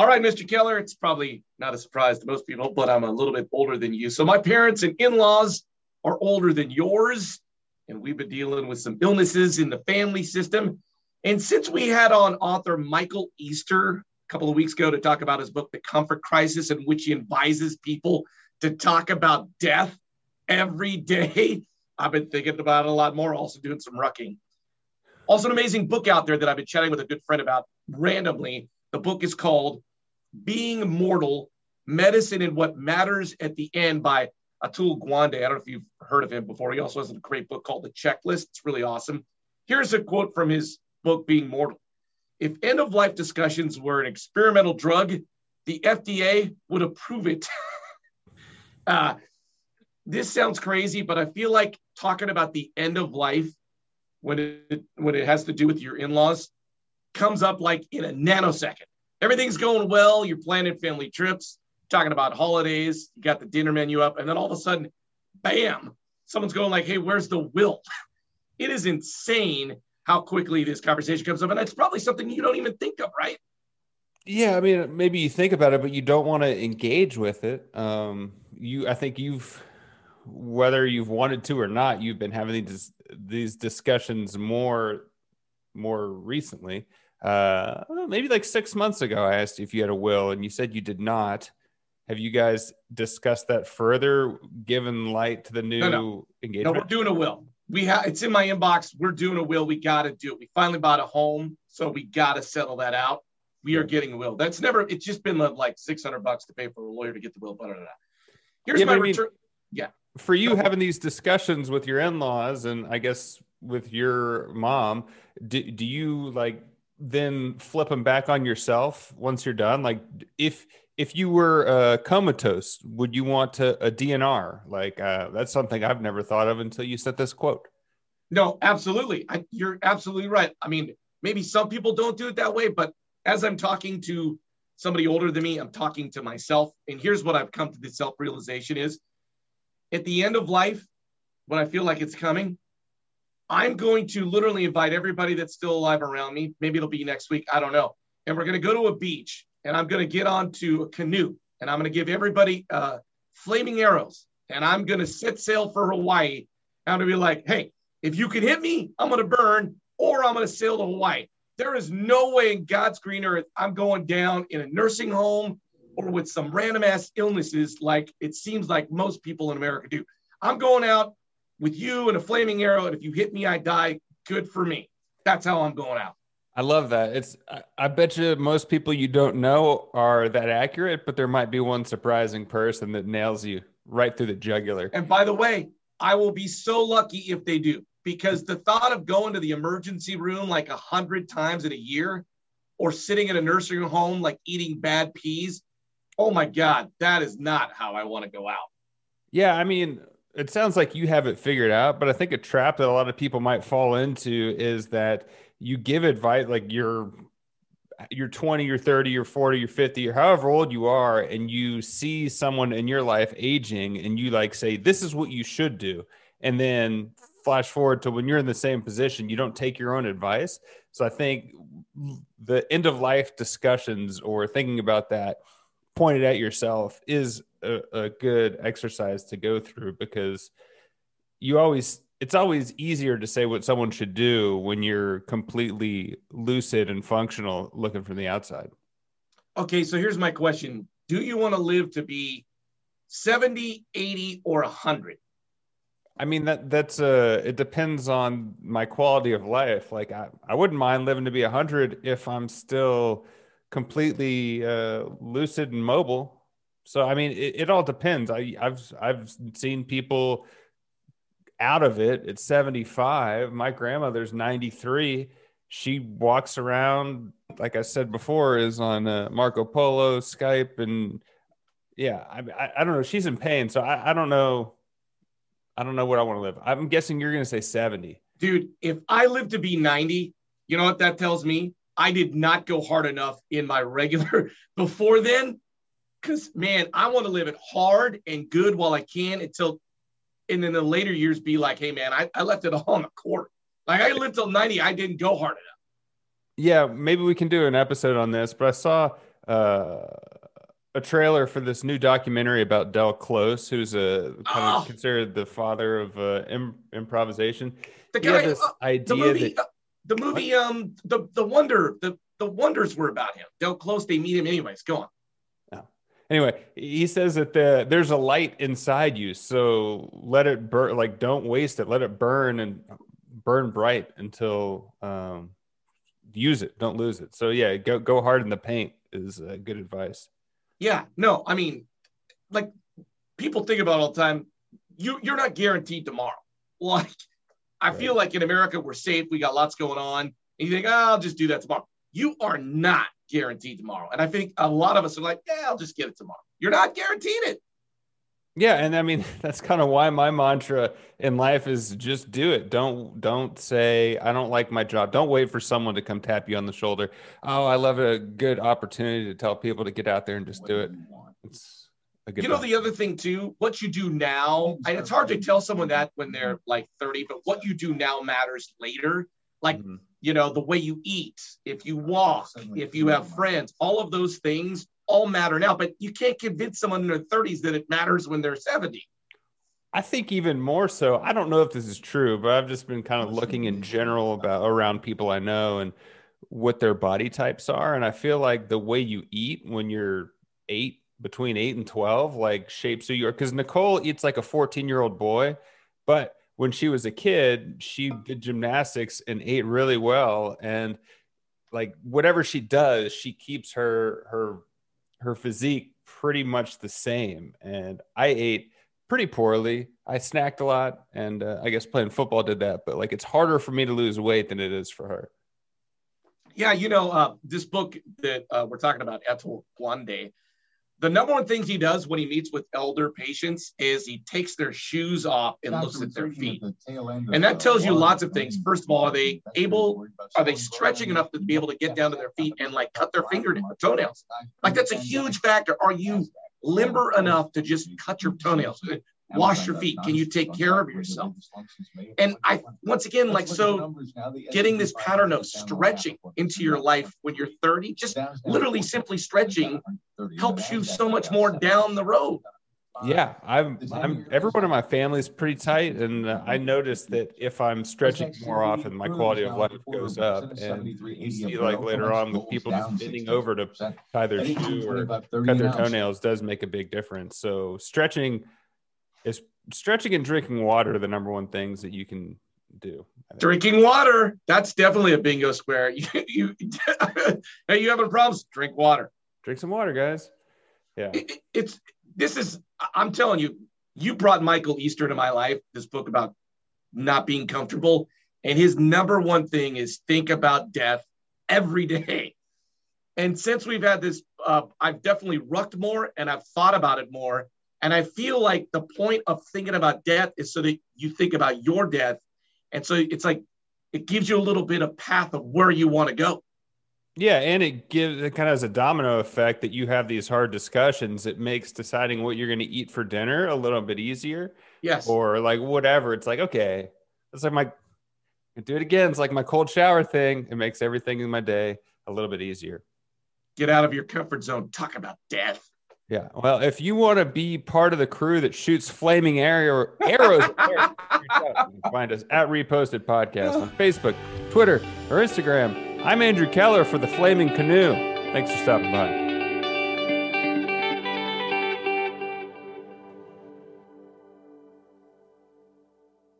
All right, Mr. Keller, it's probably not a surprise to most people, but I'm a little bit older than you. So my parents and in-laws are older than yours, and we've been dealing with some illnesses in the family system. And since we had on author Michael Easter a couple of weeks ago to talk about his book, The Comfort Crisis, in which he advises people to talk about death every day, I've been thinking about it a lot more, also doing some rucking. Also, an amazing book out there that I've been chatting with a good friend about randomly. The book is called Being Mortal Medicine and What Matters at the End by Atul Gawande. I don't know if you've heard of him before. He also has a great book called The Checklist. It's really awesome. Here's a quote from his book, Being Mortal. If end of life discussions were an experimental drug, the FDA would approve it. uh, this sounds crazy, but I feel like talking about the end of life when it when it has to do with your in-laws comes up like in a nanosecond. Everything's going well. You're planning family trips, talking about holidays. You got the dinner menu up, and then all of a sudden, bam! Someone's going like, "Hey, where's the will?" It is insane how quickly this conversation comes up, and it's probably something you don't even think of, right? Yeah, I mean, maybe you think about it, but you don't want to engage with it. Um, you, I think you've, whether you've wanted to or not, you've been having these these discussions more, more recently. Uh, maybe like six months ago, I asked you if you had a will, and you said you did not. Have you guys discussed that further, given light to the new No, no. engagement? No, we're doing a will. We have it's in my inbox. We're doing a will. We got to do it. We finally bought a home, so we got to settle that out. We are getting a will. That's never. It's just been like six hundred bucks to pay for a lawyer to get the will. Blah, blah, blah. Here's Yeah, my I mean- return. for you having these discussions with your in-laws and I guess with your mom, do, do you like then flip them back on yourself once you're done? Like if if you were uh, comatose, would you want to a DNR? Like uh, that's something I've never thought of until you said this quote. No, absolutely. I, you're absolutely right. I mean, maybe some people don't do it that way, but as I'm talking to somebody older than me, I'm talking to myself. And here's what I've come to the self realization is at the end of life, when I feel like it's coming, I'm going to literally invite everybody that's still alive around me. Maybe it'll be next week. I don't know. And we're going to go to a beach and I'm going to get onto a canoe and I'm going to give everybody uh, flaming arrows and I'm going to set sail for Hawaii. I'm going to be like, hey, if you can hit me, I'm going to burn or I'm going to sail to Hawaii. There is no way in God's green earth I'm going down in a nursing home or with some random ass illnesses like it seems like most people in America do. I'm going out with you and a flaming arrow, and if you hit me, I die. Good for me. That's how I'm going out. I love that. It's I, I bet you most people you don't know are that accurate, but there might be one surprising person that nails you right through the jugular. And by the way, I will be so lucky if they do, because the thought of going to the emergency room like a hundred times in a year or sitting in a nursing home like eating bad peas, oh my God, that is not how I want to go out. Yeah, I mean, it sounds like you have it figured out, but I think a trap that a lot of people might fall into is that you give advice like you're you're 20, you're 30, you're 40, you're 50, or however old you are, and you see someone in your life aging and you like say, This is what you should do. And then flash forward to when you're in the same position, you don't take your own advice. So I think the end of life discussions or thinking about that pointed at yourself is a, a good exercise to go through because you always it's always easier to say what someone should do when you're completely lucid and functional looking from the outside. Okay, so here's my question Do you want to live to be 70, 80, or 100? I mean that that's uh it depends on my quality of life. Like I, I wouldn't mind living to be a hundred if I'm still completely uh lucid and mobile. So I mean it, it all depends. I I've I've seen people out of it at 75. My grandmother's 93. She walks around, like I said before, is on uh, Marco Polo, Skype, and Yeah, I, I, I don't know. She's in pain, so I, I don't know. I don't know what I want to live. I'm guessing you're going to say 70. Dude, if I live to be 90, you know what that tells me? I did not go hard enough in my regular before then. Cause man, I want to live it hard and good while I can until, and then the later years be like, hey man, I, I left it all on the court. Like I lived till 90, I didn't go hard enough. Yeah, maybe we can do an episode on this, but I saw uh, a trailer for this new documentary about Del Close, who's a kind of Oh. considered the father of uh, Im- improvisation. The guy, this uh, idea the movie, that uh, the movie, um, the the wonder, the the wonders were about him. Del Close, they meet him anyways. Go on. Anyway he says that the there's a light inside you so let it burn like don't waste it let it burn and burn bright until um use it don't lose it so yeah go go hard in the paint is uh, good advice Yeah, no, I mean, like people think about it all the time. You you're not guaranteed tomorrow. Like I feel like in America we're safe. We got lots going on, and you think, oh, I'll just do that tomorrow. You are not guaranteed tomorrow, and I think a lot of us are like, yeah, I'll just get it tomorrow. You're not guaranteed it. yeah and i mean that's kind of why my mantra in life is just do it don't don't say i don't like my job don't wait for someone to come tap you on the shoulder oh i love a good opportunity to tell people to get out there and just do it it's a good You know thing. the other thing too, what you do now, and it's hard to tell someone that when they're like 30, but what you do now matters later. Like Mhm. You know, the way you eat, if you walk, if you have friends, all of those things all matter now. But you can't convince someone in their 30s that it matters when they're 70. I think even more so. I don't know if this is true, but I've just been kind of looking in general about around people I know and what their body types are. And I feel like the way you eat when you're eight, between eight and 12, like shapes who you are. Because Nicole eats like a 14 year old boy, but when she was a kid, she did gymnastics and ate really well. And like whatever she does, she keeps her, her, her physique pretty much the same. And I ate pretty poorly. I snacked a lot, and uh, I guess playing football did that. But like, it's harder for me to lose weight than it is for her. Yeah, you know, uh, this book that uh, we're talking about, Atul Gawande, the number one things he does when he meets with elder patients is he takes their shoes off and looks at their feet. And that tells you lots of things. First of all, are they able, are they stretching enough to be able to get down to their feet and like cut their fingernails, toenails? Like that's a huge factor. Are you limber enough to just cut your toenails? Wash your feet. Can you take care of yourself? And I, once again, like, so getting this pattern of stretching into your life when you're 30, just literally simply stretching helps you so much more down the road. Yeah, I'm. I'm. Everyone in my family is pretty tight, and uh, I noticed that if I'm stretching more often, my quality of life goes up. And you see, like later on, with people just bending over to tie their shoe or cut their toenails, does make a big difference. So stretching is stretching and drinking water the number one things that you can do. Drinking water, that's definitely a bingo square. You, you, hey, you having problems? Drink water. Drink some water, guys. Yeah. It- it- it's this is I'm telling you, you brought Michael Easter to my life. This book about not being comfortable, and his number one thing is think about death every day. And since we've had this, uh, I've definitely rucked more and I've thought about it more. And I feel like the point of thinking about death is so that you think about your death. And so it's like it gives you a little bit of path of where you want to go. Yeah, and it gives it kind of has a domino effect that you have these hard discussions. It makes deciding what you're going to eat for dinner a little bit easier, Yes. or like whatever. It's like okay, it's like my do it again. It's like my cold shower thing. It makes everything in my day a little bit easier. Get out of your comfort zone. Talk about death. Yeah. Well, if you want to be part of the crew that shoots flaming arrow arrows, find us at Reposted Podcast on Facebook, Twitter, or Instagram. I'm Andrew Keller for the Flaming Canoe. Thanks for stopping by.